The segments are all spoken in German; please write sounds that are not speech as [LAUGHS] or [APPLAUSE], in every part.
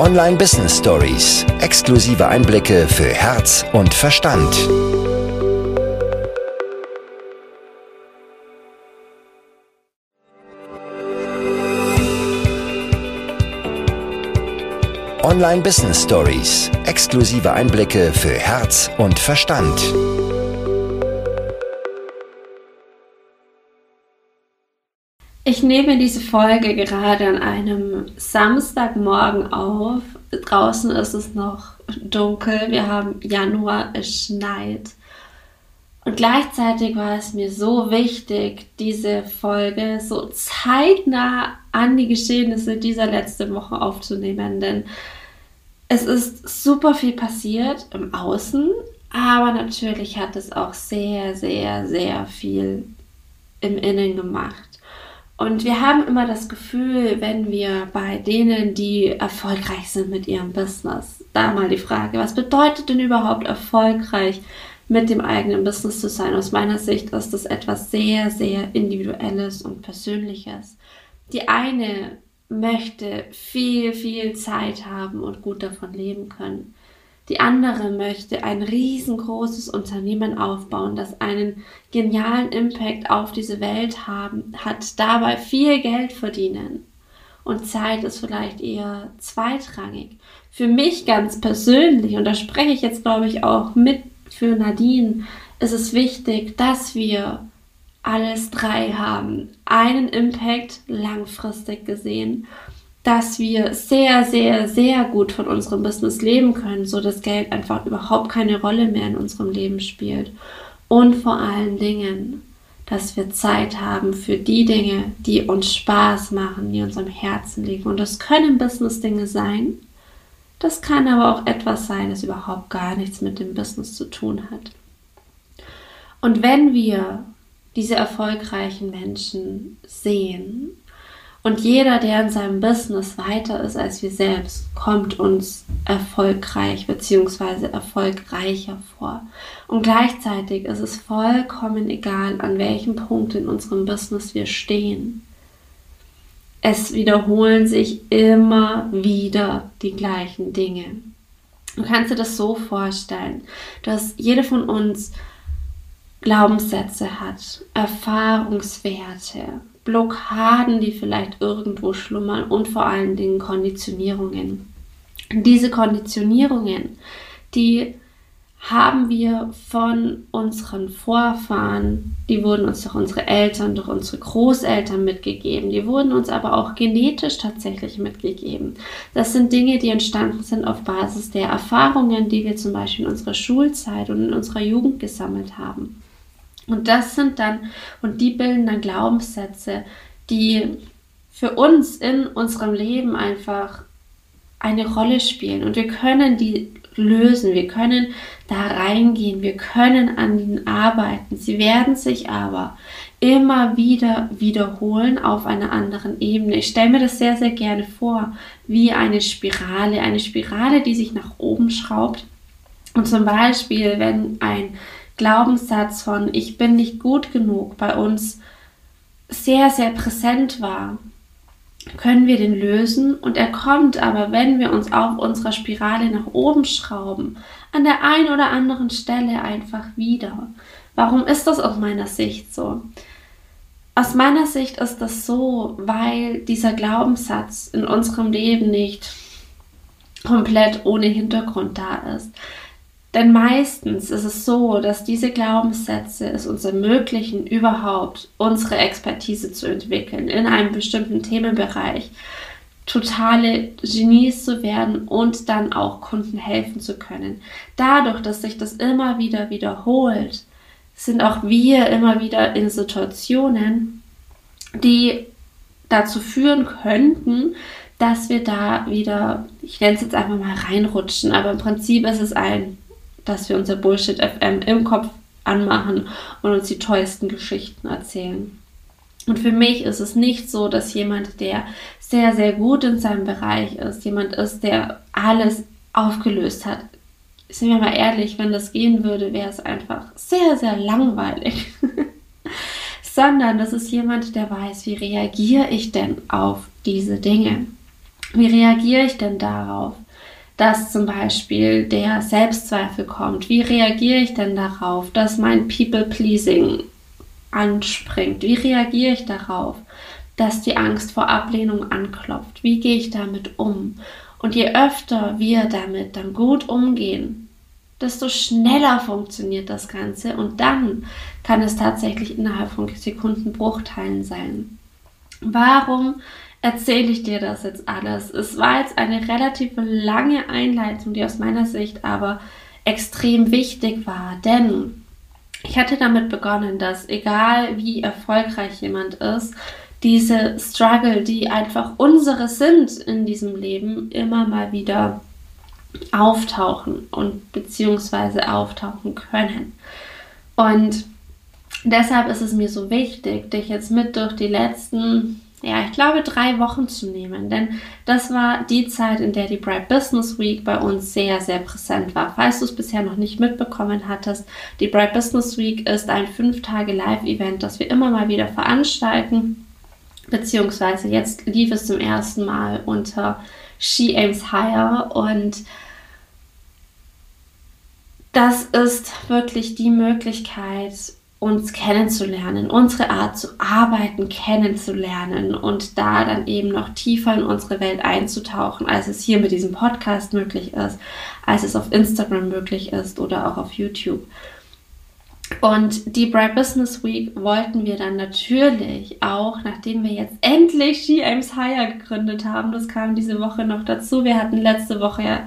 Online Business Stories. Exklusive Einblicke für Herz und Verstand. Online Business Stories. Exklusive Einblicke für Herz und Verstand. Ich nehme diese Folge gerade an einem Samstagmorgen auf. Draußen ist es noch dunkel. Wir haben Januar, es schneit. Und gleichzeitig war es mir so wichtig, diese Folge so zeitnah an die Geschehnisse dieser letzten Woche aufzunehmen, denn es ist super viel passiert im Außen, aber natürlich hat es auch sehr, sehr, sehr viel im Innen gemacht. Und wir haben immer das Gefühl, wenn wir bei denen, die erfolgreich sind mit ihrem Business, da mal die Frage, was bedeutet denn überhaupt erfolgreich mit dem eigenen Business zu sein? Aus meiner Sicht ist das etwas sehr, sehr individuelles und persönliches. Die eine möchte viel, viel Zeit haben und gut davon leben können. Die andere möchte ein riesengroßes Unternehmen aufbauen, das einen genialen Impact auf diese Welt haben, hat dabei viel Geld verdienen. Und Zeit ist vielleicht eher zweitrangig. Für mich ganz persönlich, und da spreche ich jetzt, glaube ich, auch mit für Nadine, ist es wichtig, dass wir alles drei haben. Einen Impact langfristig gesehen dass wir sehr, sehr, sehr gut von unserem Business leben können, so dass Geld einfach überhaupt keine Rolle mehr in unserem Leben spielt. Und vor allen Dingen, dass wir Zeit haben für die Dinge, die uns Spaß machen, die uns am Herzen liegen. Und das können Business-Dinge sein. Das kann aber auch etwas sein, das überhaupt gar nichts mit dem Business zu tun hat. Und wenn wir diese erfolgreichen Menschen sehen, und jeder, der in seinem Business weiter ist als wir selbst, kommt uns erfolgreich bzw. erfolgreicher vor. Und gleichzeitig ist es vollkommen egal, an welchem Punkt in unserem Business wir stehen. Es wiederholen sich immer wieder die gleichen Dinge. Du kannst dir das so vorstellen, dass jede von uns Glaubenssätze hat, Erfahrungswerte, Blockaden, die vielleicht irgendwo schlummern und vor allen Dingen Konditionierungen. Diese Konditionierungen, die haben wir von unseren Vorfahren, die wurden uns durch unsere Eltern, durch unsere Großeltern mitgegeben, die wurden uns aber auch genetisch tatsächlich mitgegeben. Das sind Dinge, die entstanden sind auf Basis der Erfahrungen, die wir zum Beispiel in unserer Schulzeit und in unserer Jugend gesammelt haben. Und das sind dann, und die bilden dann Glaubenssätze, die für uns in unserem Leben einfach eine Rolle spielen. Und wir können die lösen, wir können da reingehen, wir können an ihnen arbeiten. Sie werden sich aber immer wieder wiederholen auf einer anderen Ebene. Ich stelle mir das sehr, sehr gerne vor, wie eine Spirale, eine Spirale, die sich nach oben schraubt. Und zum Beispiel, wenn ein Glaubenssatz von ich bin nicht gut genug bei uns sehr, sehr präsent war, können wir den lösen und er kommt aber, wenn wir uns auf unserer Spirale nach oben schrauben, an der einen oder anderen Stelle einfach wieder. Warum ist das aus meiner Sicht so? Aus meiner Sicht ist das so, weil dieser Glaubenssatz in unserem Leben nicht komplett ohne Hintergrund da ist. Denn meistens ist es so, dass diese Glaubenssätze es uns ermöglichen, überhaupt unsere Expertise zu entwickeln in einem bestimmten Themenbereich, totale Genies zu werden und dann auch Kunden helfen zu können. Dadurch, dass sich das immer wieder wiederholt, sind auch wir immer wieder in Situationen, die dazu führen könnten, dass wir da wieder, ich nenne es jetzt einfach mal reinrutschen, aber im Prinzip ist es ein dass wir unser Bullshit FM im Kopf anmachen und uns die tollsten Geschichten erzählen. Und für mich ist es nicht so, dass jemand, der sehr, sehr gut in seinem Bereich ist, jemand ist, der alles aufgelöst hat. Sind wir mal ehrlich, wenn das gehen würde, wäre es einfach sehr, sehr langweilig. [LAUGHS] Sondern das ist jemand, der weiß, wie reagiere ich denn auf diese Dinge. Wie reagiere ich denn darauf, dass zum Beispiel der Selbstzweifel kommt? Wie reagiere ich denn darauf, dass mein People-Pleasing anspringt? Wie reagiere ich darauf, dass die Angst vor Ablehnung anklopft? Wie gehe ich damit um? Und je öfter wir damit dann gut umgehen, desto schneller funktioniert das Ganze und dann kann es tatsächlich innerhalb von Sekundenbruchteilen sein. Warum erzähle ich dir das jetzt alles? Es war jetzt eine relativ lange Einleitung, die aus meiner Sicht aber extrem wichtig war, denn ich hatte damit begonnen, dass egal wie erfolgreich jemand ist, diese Struggle, die einfach unsere sind in diesem Leben, immer mal wieder auftauchen und beziehungsweise auftauchen können. Und deshalb ist es mir so wichtig, dich jetzt mit durch die letzten, ja, ich glaube, drei Wochen zu nehmen. Denn das war die Zeit, in der die Bright Business Week bei uns sehr, sehr präsent war. Falls du es bisher noch nicht mitbekommen hattest, die Bright Business Week ist ein fünf Tage Live-Event, das wir immer mal wieder veranstalten. Beziehungsweise jetzt lief es zum ersten Mal unter She Aims Higher und das ist wirklich die Möglichkeit, uns kennenzulernen, unsere Art zu arbeiten kennenzulernen und da dann eben noch tiefer in unsere Welt einzutauchen, als es hier mit diesem Podcast möglich ist, als es auf Instagram möglich ist oder auch auf YouTube. Und die Bright Business Week wollten wir dann natürlich auch, nachdem wir jetzt endlich She Aims Higher gegründet haben, das kam diese Woche noch dazu. Wir hatten letzte Woche ja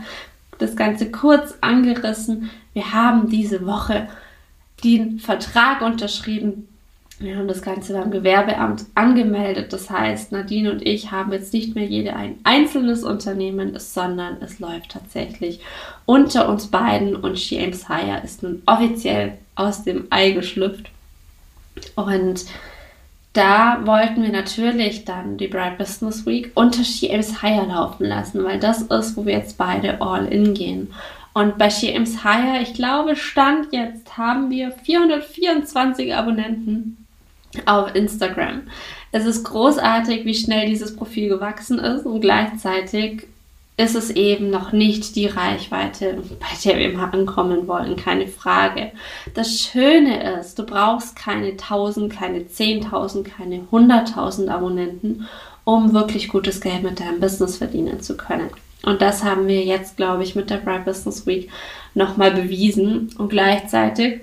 das Ganze kurz angerissen. Wir haben diese Woche den Vertrag unterschrieben. Wir haben das Ganze beim Gewerbeamt angemeldet. Das heißt, Nadine und ich haben jetzt nicht mehr jede ein einzelnes Unternehmen, sondern es läuft tatsächlich unter uns beiden und She Aims Higher ist nun offiziell aus dem Ei geschlüpft. Und da wollten wir natürlich dann die Bright Business Week unter She Aims Higher laufen lassen, weil das ist, wo wir jetzt beide all in gehen. Und bei She Aims Higher, ich glaube, Stand jetzt haben wir 424 Abonnenten auf Instagram. Es ist großartig, wie schnell dieses Profil gewachsen ist und gleichzeitig ist es eben noch nicht die Reichweite, bei der wir mal ankommen wollen, keine Frage. Das Schöne ist, du brauchst keine 1000, keine 10.000, keine 100.000 Abonnenten, um wirklich gutes Geld mit deinem Business verdienen zu können. Und das haben wir jetzt, glaube ich, mit der Bright Business Week nochmal bewiesen. Und gleichzeitig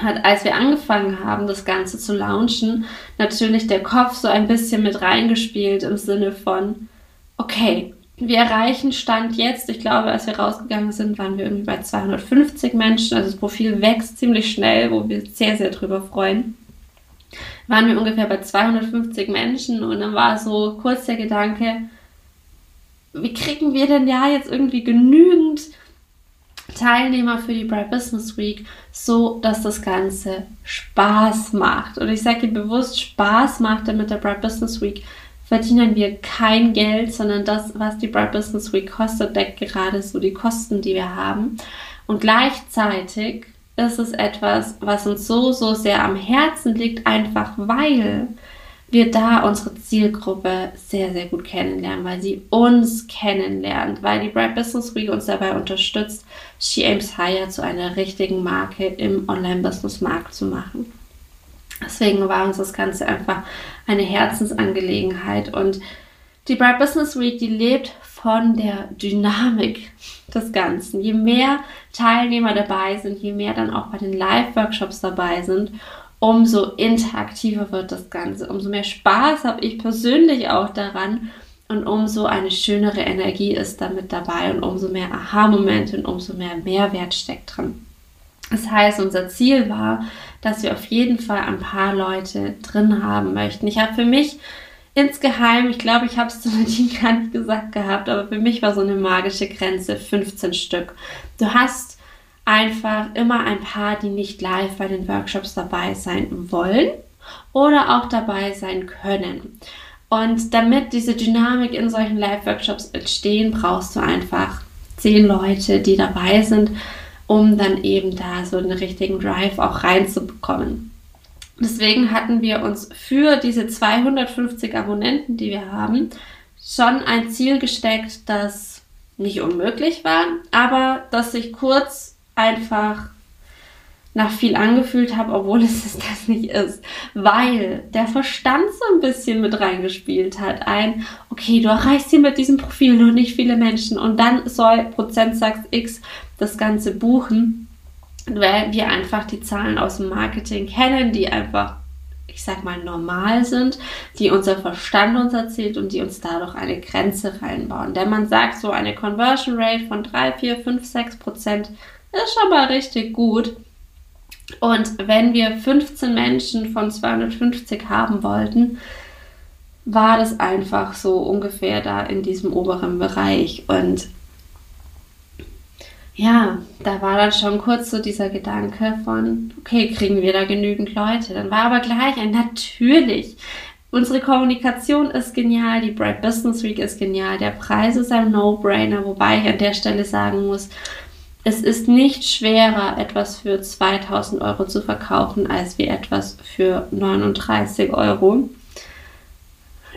hat, als wir angefangen haben, das Ganze zu launchen, natürlich der Kopf so ein bisschen mit reingespielt im Sinne von, okay, wir erreichen Stand jetzt, ich glaube, als wir rausgegangen sind, waren wir irgendwie bei 250 Menschen. Also das Profil wächst ziemlich schnell, wo wir sehr, sehr drüber freuen. Waren wir ungefähr bei 250 Menschen und dann war so kurz der Gedanke, wie kriegen wir denn ja jetzt irgendwie genügend Teilnehmer für die Bright Business Week, so dass das Ganze Spaß macht. Und ich sage bewusst Spaß macht, denn mit der Bright Business Week verdienen wir kein Geld, sondern das, was die Bright Business Week kostet, deckt gerade so die Kosten, die wir haben. Und gleichzeitig ist es etwas, was uns so, so sehr am Herzen liegt, einfach weil wir da unsere Zielgruppe sehr, sehr gut kennenlernen, weil sie uns kennenlernt, weil die Bright Business Week uns dabei unterstützt, She Aims Higher zu einer richtigen Marke im Online-Business-Markt zu machen. Deswegen war uns das Ganze einfach eine Herzensangelegenheit und die Bright Business Week, die lebt von der Dynamik des Ganzen. Je mehr Teilnehmer dabei sind, je mehr dann auch bei den Live-Workshops dabei sind, umso interaktiver wird das Ganze, umso mehr Spaß habe ich persönlich auch daran und umso eine schönere Energie ist damit dabei und umso mehr Aha-Momente und umso mehr Mehrwert steckt drin. Das heißt, unser Ziel war, dass wir auf jeden Fall ein paar Leute drin haben möchten. Ich habe für mich insgeheim, ich glaube, ich habe es zu Nadine gar nicht gesagt gehabt, aber für mich war so eine magische Grenze 15 Stück. Du hast einfach immer ein paar, die nicht live bei den Workshops dabei sein wollen oder auch dabei sein können. Und damit diese Dynamik in solchen Live-Workshops entstehen, brauchst du einfach zehn Leute, die dabei sind, um dann eben da so einen richtigen Drive auch reinzubekommen. Deswegen hatten wir uns für diese 250 Abonnenten, die wir haben, schon ein Ziel gesteckt, das nicht unmöglich war, aber das sich kurz einfach nach viel angefühlt habe, obwohl [LAUGHS] es das nicht ist, weil der Verstand so ein bisschen mit reingespielt hat. Ein, okay, du erreichst hier mit diesem Profil noch nicht viele Menschen und dann soll Prozentsatz X das Ganze buchen, weil wir einfach die Zahlen aus dem Marketing kennen, die einfach, ich sag mal, normal sind, die unser Verstand uns erzählt und die uns dadurch eine Grenze reinbauen. Denn man sagt so eine Conversion Rate von 3, 4, 5, 6 Prozent ist schon mal richtig gut. Und wenn wir 15 Menschen von 250 haben wollten, war das einfach so ungefähr da in diesem oberen Bereich. Und ja, da war dann schon kurz so dieser Gedanke von, okay, kriegen wir da genügend Leute? Dann war aber gleich ein natürlich. Unsere Kommunikation ist genial, die Bright Business Week ist genial, der Preis ist ein No-Brainer, wobei ich an der Stelle sagen muss, es ist nicht schwerer, etwas für 2000 Euro zu verkaufen, als wie etwas für 39 Euro.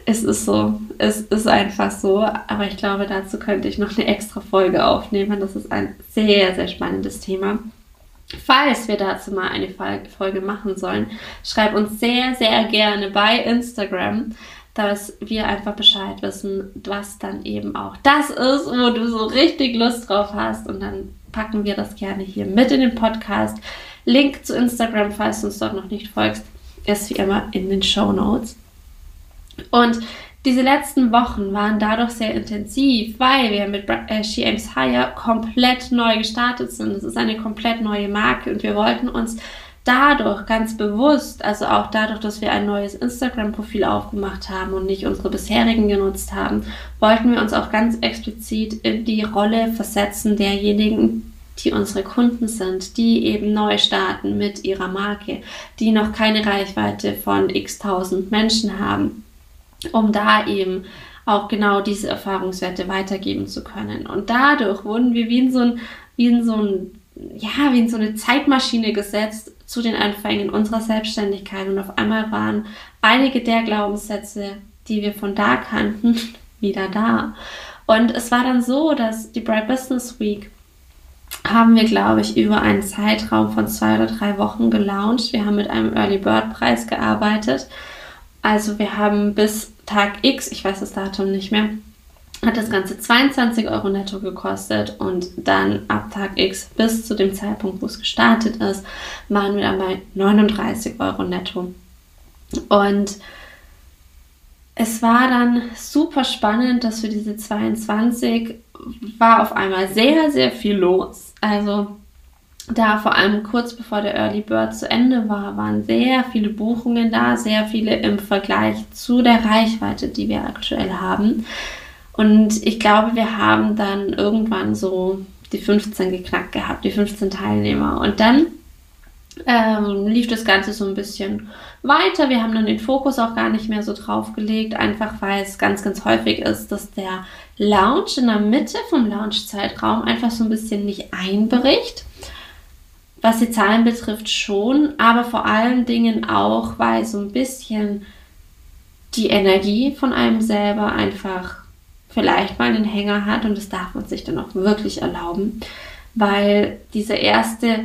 Es ist so, es ist einfach so, aber ich glaube, dazu könnte ich noch eine extra Folge aufnehmen. Das ist ein sehr, sehr spannendes Thema. Falls wir dazu mal eine Folge machen sollen, schreib uns sehr, sehr gerne bei Instagram, dass wir einfach Bescheid wissen, was dann eben auch das ist, wo du so richtig Lust drauf hast und dann packen wir das gerne hier mit in den Podcast. Link zu Instagram, falls du uns dort noch nicht folgst, ist wie immer in den Show Notes. Und diese letzten Wochen waren dadurch sehr intensiv, weil wir mit äh, She Aims Higher komplett neu gestartet sind. Es ist eine komplett neue Marke und wir wollten uns dadurch ganz bewusst, also auch dadurch, dass wir ein neues Instagram-Profil aufgemacht haben und nicht unsere bisherigen genutzt haben, wollten wir uns auch ganz explizit in die Rolle versetzen derjenigen, die unsere Kunden sind, die eben neu starten mit ihrer Marke, die noch keine Reichweite von x tausend Menschen haben, um da eben auch genau diese Erfahrungswerte weitergeben zu können. Und dadurch wurden wir wie in so ein, wie in so ein ja, wie in so eine Zeitmaschine gesetzt zu den Anfängen unserer Selbstständigkeit und auf einmal waren einige der Glaubenssätze, die wir von da kannten, [LAUGHS] wieder da. Und es war dann so, dass die Bright Business Week haben wir, glaube ich, über einen Zeitraum von zwei oder drei Wochen gelauncht. Wir haben mit einem Early Bird Preis gearbeitet. Also wir haben bis Tag X, ich weiß das Datum nicht mehr, hat das Ganze 22 Euro netto gekostet und dann ab Tag X bis zu dem Zeitpunkt, wo es gestartet ist, waren wir dann bei 39 Euro netto. Und es war dann super spannend, dass für diese 22 war auf einmal sehr, sehr viel los. Also da vor allem kurz bevor der Early Bird zu Ende war, waren sehr viele Buchungen da, sehr viele im Vergleich zu der Reichweite, die wir aktuell haben. Und ich glaube, wir haben dann irgendwann so die 15 geknackt gehabt, die 15 Teilnehmer. Und dann ähm, lief das Ganze so ein bisschen weiter. Wir haben dann den Fokus auch gar nicht mehr so drauf gelegt, einfach weil es ganz, ganz häufig ist, dass der Lounge in der Mitte vom Launch-Zeitraum einfach so ein bisschen nicht einbricht. Was die Zahlen betrifft schon, aber vor allen Dingen auch, weil so ein bisschen die Energie von einem selber einfach vielleicht mal einen Hänger hat und das darf man sich dann auch wirklich erlauben, weil dieser erste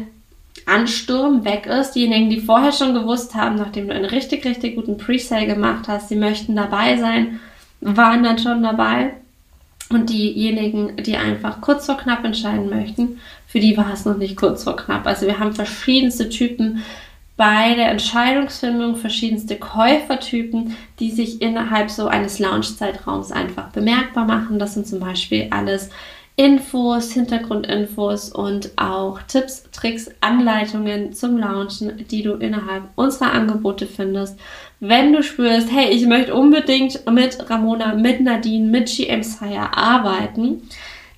Ansturm weg ist. Diejenigen, die vorher schon gewusst haben, nachdem du einen richtig, richtig guten Presale gemacht hast, sie möchten dabei sein, waren dann schon dabei. Und diejenigen, die einfach kurz vor knapp entscheiden möchten, für die war es noch nicht kurz vor knapp. Also wir haben verschiedenste Typen bei der Entscheidungsfindung verschiedenste Käufertypen, die sich innerhalb so eines Launch-Zeitraums einfach bemerkbar machen. Das sind zum Beispiel alles Infos, Hintergrundinfos und auch Tipps, Tricks, Anleitungen zum Launchen, die du innerhalb unserer Angebote findest. Wenn du spürst, hey, ich möchte unbedingt mit Ramona, mit Nadine, mit GM Sire arbeiten,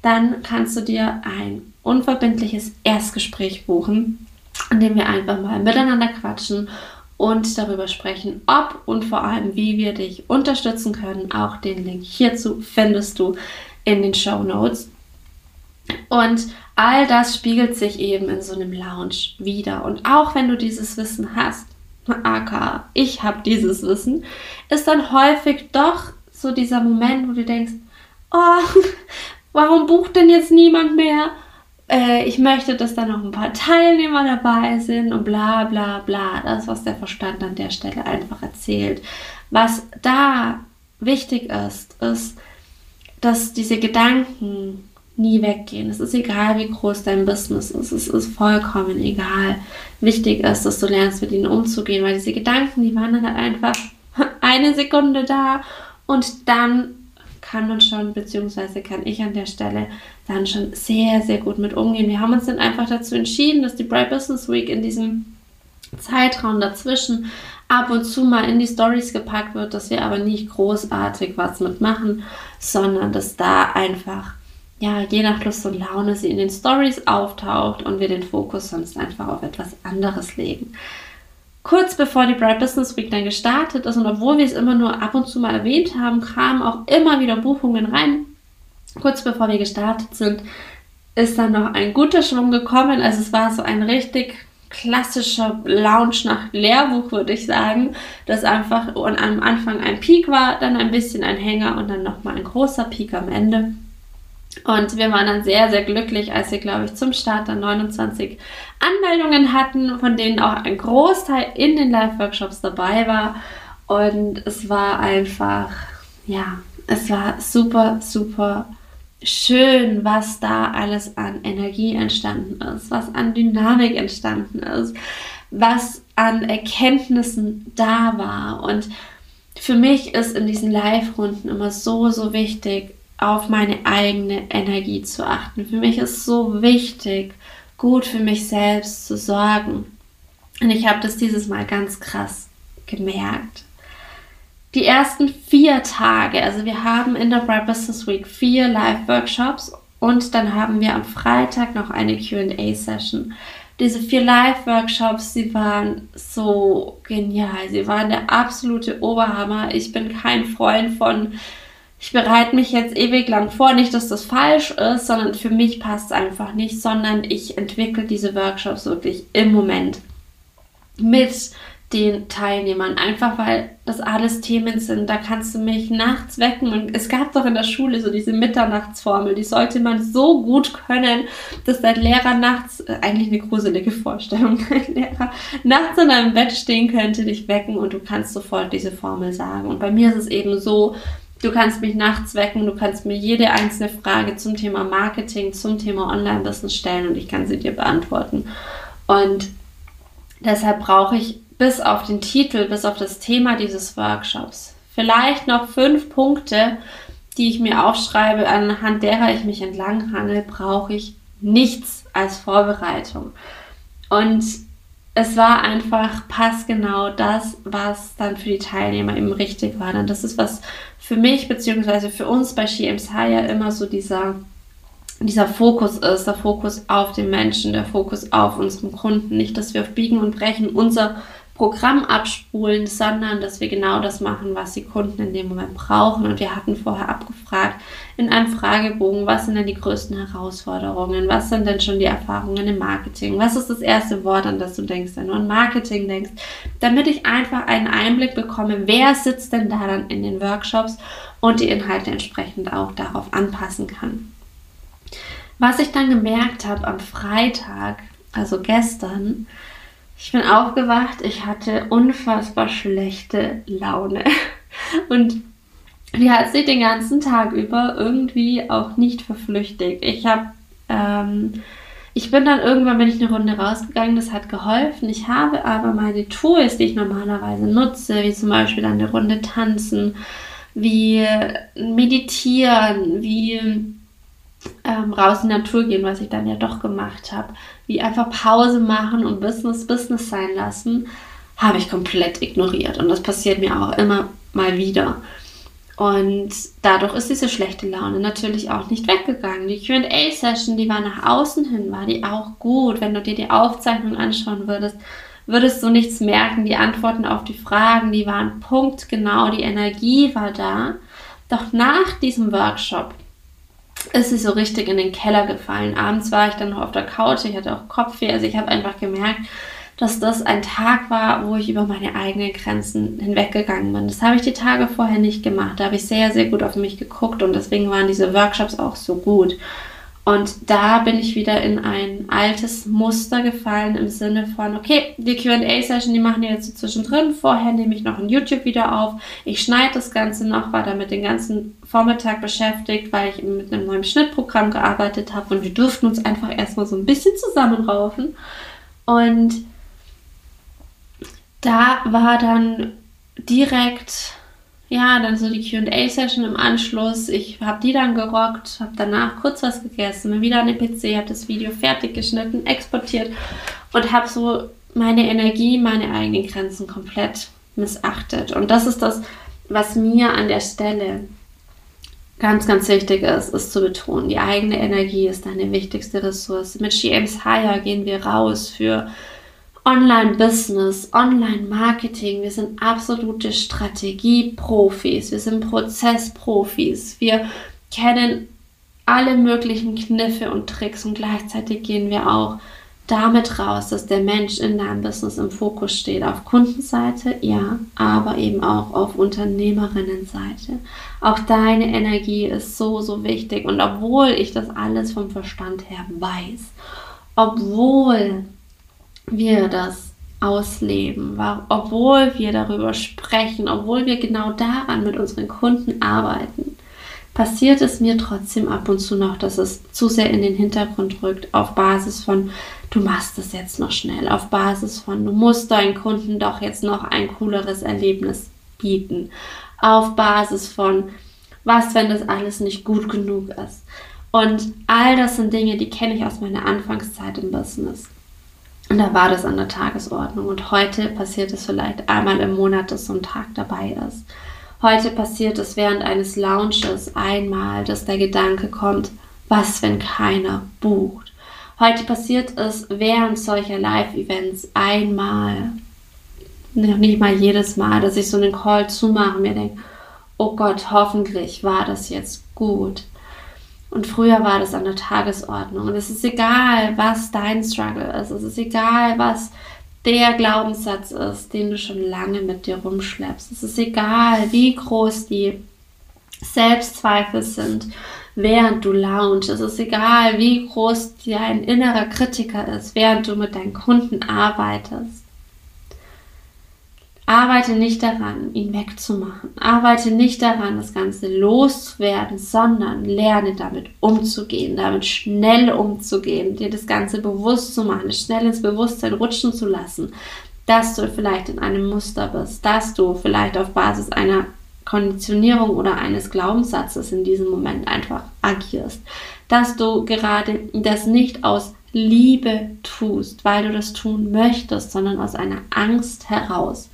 dann kannst du dir ein unverbindliches Erstgespräch buchen in dem wir einfach mal miteinander quatschen und darüber sprechen, ob und vor allem, wie wir dich unterstützen können. Auch den Link hierzu findest du in den Show Notes. Und all das spiegelt sich eben in so einem Lounge wieder. Und auch wenn du dieses Wissen hast, aka ich habe dieses Wissen, ist dann häufig doch so dieser Moment, wo du denkst, oh, [LAUGHS] warum bucht denn jetzt niemand mehr? Äh, ich möchte, dass da noch ein paar Teilnehmer dabei sind und bla bla bla. Das, was der Verstand an der Stelle einfach erzählt. Was da wichtig ist, ist, dass diese Gedanken nie weggehen. Es ist egal, wie groß dein Business ist. Es ist vollkommen egal. Wichtig ist, dass du lernst, mit ihnen umzugehen, weil diese Gedanken, die waren dann halt einfach [LAUGHS] eine Sekunde da und dann kann man schon, beziehungsweise kann ich an der Stelle dann schon sehr, sehr gut mit umgehen. Wir haben uns dann einfach dazu entschieden, dass die Bright Business Week in diesem Zeitraum dazwischen ab und zu mal in die Stories gepackt wird, dass wir aber nicht großartig was mitmachen, sondern dass da einfach ja, je nach Lust und Laune sie in den Stories auftaucht und wir den Fokus sonst einfach auf etwas anderes legen. Kurz bevor die Bright Business Week dann gestartet ist und obwohl wir es immer nur ab und zu mal erwähnt haben, kamen auch immer wieder Buchungen rein. Kurz bevor wir gestartet sind, ist dann noch ein guter Schwung gekommen. Also es war so ein richtig klassischer Lounge nach Lehrbuch, würde ich sagen, das einfach am Anfang ein Peak war, dann ein bisschen ein Hänger und dann nochmal ein großer Peak am Ende. Und wir waren dann sehr, sehr glücklich, als wir, glaube ich, zum Start dann 29 Anmeldungen hatten, von denen auch ein Großteil in den Live-Workshops dabei war. Und es war einfach, ja, es war super, super schön, was da alles an Energie entstanden ist, was an Dynamik entstanden ist, was an Erkenntnissen da war. Und für mich ist in diesen Live-Runden immer so, so wichtig, auf meine eigene Energie zu achten. Für mich ist so wichtig, gut für mich selbst zu sorgen. Und ich habe das dieses Mal ganz krass gemerkt. Die ersten vier Tage, also wir haben in der Bright Business Week vier Live-Workshops und dann haben wir am Freitag noch eine QA-Session. Diese vier Live-Workshops, sie waren so genial. Sie waren der absolute Oberhammer. Ich bin kein Freund von ich bereite mich jetzt ewig lang vor, nicht, dass das falsch ist, sondern für mich passt es einfach nicht, sondern ich entwickle diese Workshops wirklich im Moment mit den Teilnehmern, einfach weil das alles Themen sind. Da kannst du mich nachts wecken und es gab doch in der Schule so diese Mitternachtsformel, die sollte man so gut können, dass dein Lehrer nachts, äh, eigentlich eine gruselige Vorstellung, [LAUGHS] dein Lehrer nachts in deinem Bett stehen könnte, dich wecken und du kannst sofort diese Formel sagen. Und bei mir ist es eben so, Du kannst mich nachts wecken, du kannst mir jede einzelne Frage zum Thema Marketing, zum Thema Online-Business stellen und ich kann sie dir beantworten. Und deshalb brauche ich bis auf den Titel, bis auf das Thema dieses Workshops vielleicht noch fünf Punkte, die ich mir aufschreibe, anhand derer ich mich entlanghange, brauche ich nichts als Vorbereitung. Und es war einfach passgenau das, was dann für die Teilnehmer eben richtig war. Und das ist was für mich beziehungsweise für uns bei She ja immer so dieser, dieser Fokus ist, der Fokus auf den Menschen, der Fokus auf unseren Kunden. Nicht, dass wir auf Biegen und Brechen unser Programm abspulen, sondern dass wir genau das machen, was die Kunden in dem Moment brauchen. Und wir hatten vorher abgefragt in einem Fragebogen, was sind denn die größten Herausforderungen? Was sind denn schon die Erfahrungen im Marketing? Was ist das erste Wort, an das du denkst, wenn du an Marketing denkst? Damit ich einfach einen Einblick bekomme, wer sitzt denn da dann in den Workshops und die Inhalte entsprechend auch darauf anpassen kann. Was ich dann gemerkt habe am Freitag, also gestern, ich bin aufgewacht, ich hatte unfassbar schlechte Laune. [LAUGHS] Und die hat sich den ganzen Tag über irgendwie auch nicht verflüchtigt. Ich habe, ähm, ich bin dann irgendwann bin ich eine Runde rausgegangen, das hat geholfen. Ich habe aber meine Tools, die ich normalerweise nutze, wie zum Beispiel eine Runde tanzen, wie meditieren, wie ähm, raus in die Natur gehen, was ich dann ja doch gemacht habe, wie einfach Pause machen und Business Business sein lassen, habe ich komplett ignoriert. Und das passiert mir auch immer mal wieder. Und dadurch ist diese schlechte Laune natürlich auch nicht weggegangen. Die QA-Session, die war nach außen hin, war die auch gut. Wenn du dir die Aufzeichnung anschauen würdest, würdest du nichts merken. Die Antworten auf die Fragen, die waren punktgenau, die Energie war da. Doch nach diesem Workshop ist sie so richtig in den Keller gefallen. Abends war ich dann noch auf der Couch, ich hatte auch Kopfweh, also ich habe einfach gemerkt, dass das ein Tag war, wo ich über meine eigenen Grenzen hinweggegangen bin. Das habe ich die Tage vorher nicht gemacht. Da habe ich sehr, sehr gut auf mich geguckt und deswegen waren diese Workshops auch so gut. Und da bin ich wieder in ein altes Muster gefallen im Sinne von, okay, die QA-Session, die machen jetzt so zwischendrin. Vorher nehme ich noch ein YouTube-Video auf. Ich schneide das Ganze noch, war damit den ganzen Vormittag beschäftigt, weil ich mit einem neuen Schnittprogramm gearbeitet habe und wir durften uns einfach erstmal so ein bisschen zusammenraufen. Und da war dann direkt ja, dann so die QA-Session im Anschluss. Ich habe die dann gerockt, habe danach kurz was gegessen, wieder an den PC, habe das Video fertig geschnitten, exportiert und habe so meine Energie, meine eigenen Grenzen komplett missachtet. Und das ist das, was mir an der Stelle ganz, ganz wichtig ist, ist zu betonen. Die eigene Energie ist deine wichtigste Ressource. Mit GMs Hire gehen wir raus für Online-Business, Online-Marketing. Wir sind absolute Strategieprofis, wir sind Prozessprofis, wir kennen alle möglichen Kniffe und Tricks und gleichzeitig gehen wir auch damit raus, dass der Mensch in deinem Business im Fokus steht. Auf Kundenseite, ja, aber eben auch auf Unternehmerinnenseite. Auch deine Energie ist so, so wichtig. Und obwohl ich das alles vom Verstand her weiß, obwohl wir das ausleben, obwohl wir darüber sprechen, obwohl wir genau daran mit unseren Kunden arbeiten, passiert es mir trotzdem ab und zu noch, dass es zu sehr in den Hintergrund rückt, auf Basis von, du machst es jetzt noch schnell, auf Basis von, du musst deinen Kunden doch jetzt noch ein cooleres Erlebnis bieten, auf Basis von, was, wenn das alles nicht gut genug ist. Und all das sind Dinge, die kenne ich aus meiner Anfangszeit im Business. Und da war das an der Tagesordnung. Und heute passiert es vielleicht einmal im Monat, dass so ein Tag dabei ist. Heute passiert es während eines Launches einmal, dass der Gedanke kommt, was, wenn keiner bucht. Heute passiert es während solcher Live-Events einmal, noch nicht mal jedes Mal, dass ich so einen Call zumache und mir denke, oh Gott, hoffentlich war das jetzt gut. Und früher war das an der Tagesordnung. Und es ist egal, was dein Struggle ist. Es ist egal, was der Glaubenssatz ist, den du schon lange mit dir rumschleppst. Es ist egal, wie groß die Selbstzweifel sind, während du launchst. Es ist egal, wie groß dein innerer Kritiker ist, während du mit deinen Kunden arbeitest. Arbeite nicht daran, ihn wegzumachen. Arbeite nicht daran, das Ganze loszuwerden, sondern lerne damit umzugehen, damit schnell umzugehen, dir das Ganze bewusst zu machen, schnell ins Bewusstsein rutschen zu lassen, dass du vielleicht in einem Muster bist, dass du vielleicht auf Basis einer Konditionierung oder eines Glaubenssatzes in diesem Moment einfach agierst, dass du gerade das nicht aus Liebe tust, weil du das tun möchtest, sondern aus einer Angst heraus,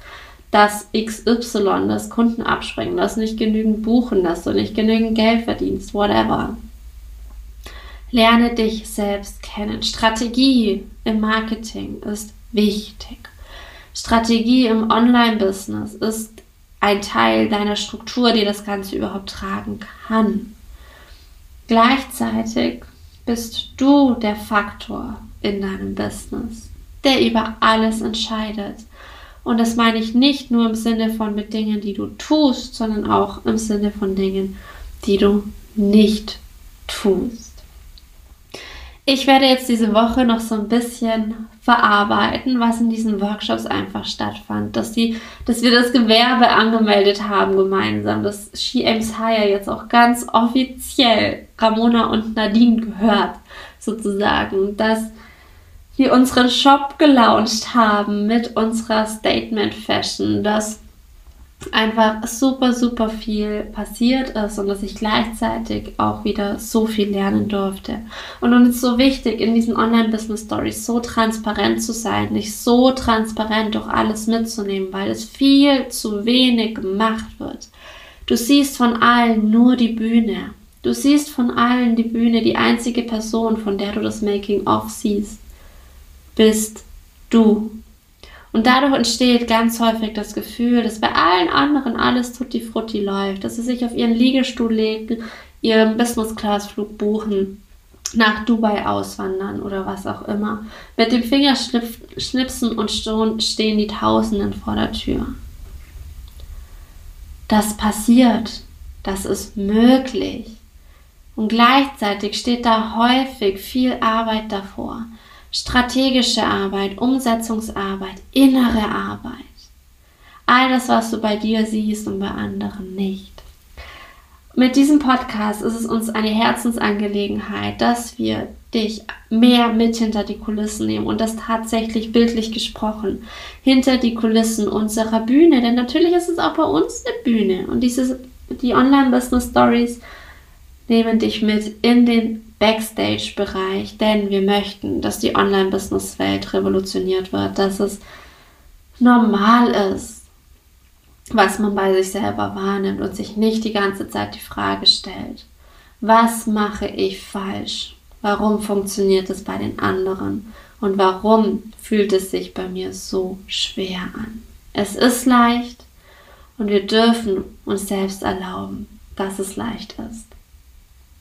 dass XY, dass Kunden abspringen, dass nicht genügend buchen, dass du nicht genügend Geld verdienst, whatever. Lerne dich selbst kennen. Strategie im Marketing ist wichtig. Strategie im Online-Business ist ein Teil deiner Struktur, die das Ganze überhaupt tragen kann. Gleichzeitig bist du der Faktor in deinem Business, der über alles entscheidet. Und das meine ich nicht nur im Sinne von mit Dingen, die du tust, sondern auch im Sinne von Dingen, die du nicht tust. Ich werde jetzt diese Woche noch so ein bisschen verarbeiten, was in diesen Workshops einfach stattfand. Dass, die, dass wir das Gewerbe angemeldet haben gemeinsam, dass She Aims Higher jetzt auch ganz offiziell Ramona und Nadine gehört, sozusagen. Dass wir unseren Shop gelauncht haben mit unserer Statement Fashion, dass einfach super, super viel passiert ist und dass ich gleichzeitig auch wieder so viel lernen durfte. Und uns ist so wichtig, in diesen Online-Business-Stories so transparent zu sein, nicht so transparent durch alles mitzunehmen, weil es viel zu wenig gemacht wird. Du siehst von allen nur die Bühne. Du siehst von allen die Bühne, die einzige Person, von der du das Making-of siehst, bist du. Und dadurch entsteht ganz häufig das Gefühl, dass bei allen anderen alles tutti frutti läuft, dass sie sich auf ihren Liegestuhl legen, ihren Business-Class-Flug buchen, nach Dubai auswandern oder was auch immer. Mit dem Fingerschnipsen und schon stehen die Tausenden vor der Tür. Das passiert, das ist möglich. Und gleichzeitig steht da häufig viel Arbeit davor. Strategische Arbeit, Umsetzungsarbeit, innere Arbeit. All das, was du bei dir siehst und bei anderen nicht. Mit diesem Podcast ist es uns eine Herzensangelegenheit, dass wir dich mehr mit hinter die Kulissen nehmen und das tatsächlich bildlich gesprochen hinter die Kulissen unserer Bühne, denn natürlich ist es auch bei uns eine Bühne und diese die Online Business Stories nehmen dich mit in den Backstage Bereich, denn wir möchten, dass die Online Business Welt revolutioniert wird, dass es normal ist, was man bei sich selber wahrnimmt und sich nicht die ganze Zeit die Frage stellt, was mache ich falsch? Warum funktioniert es bei den anderen? Und warum fühlt es sich bei mir so schwer an? Es ist leicht und wir dürfen uns selbst erlauben, dass es leicht ist.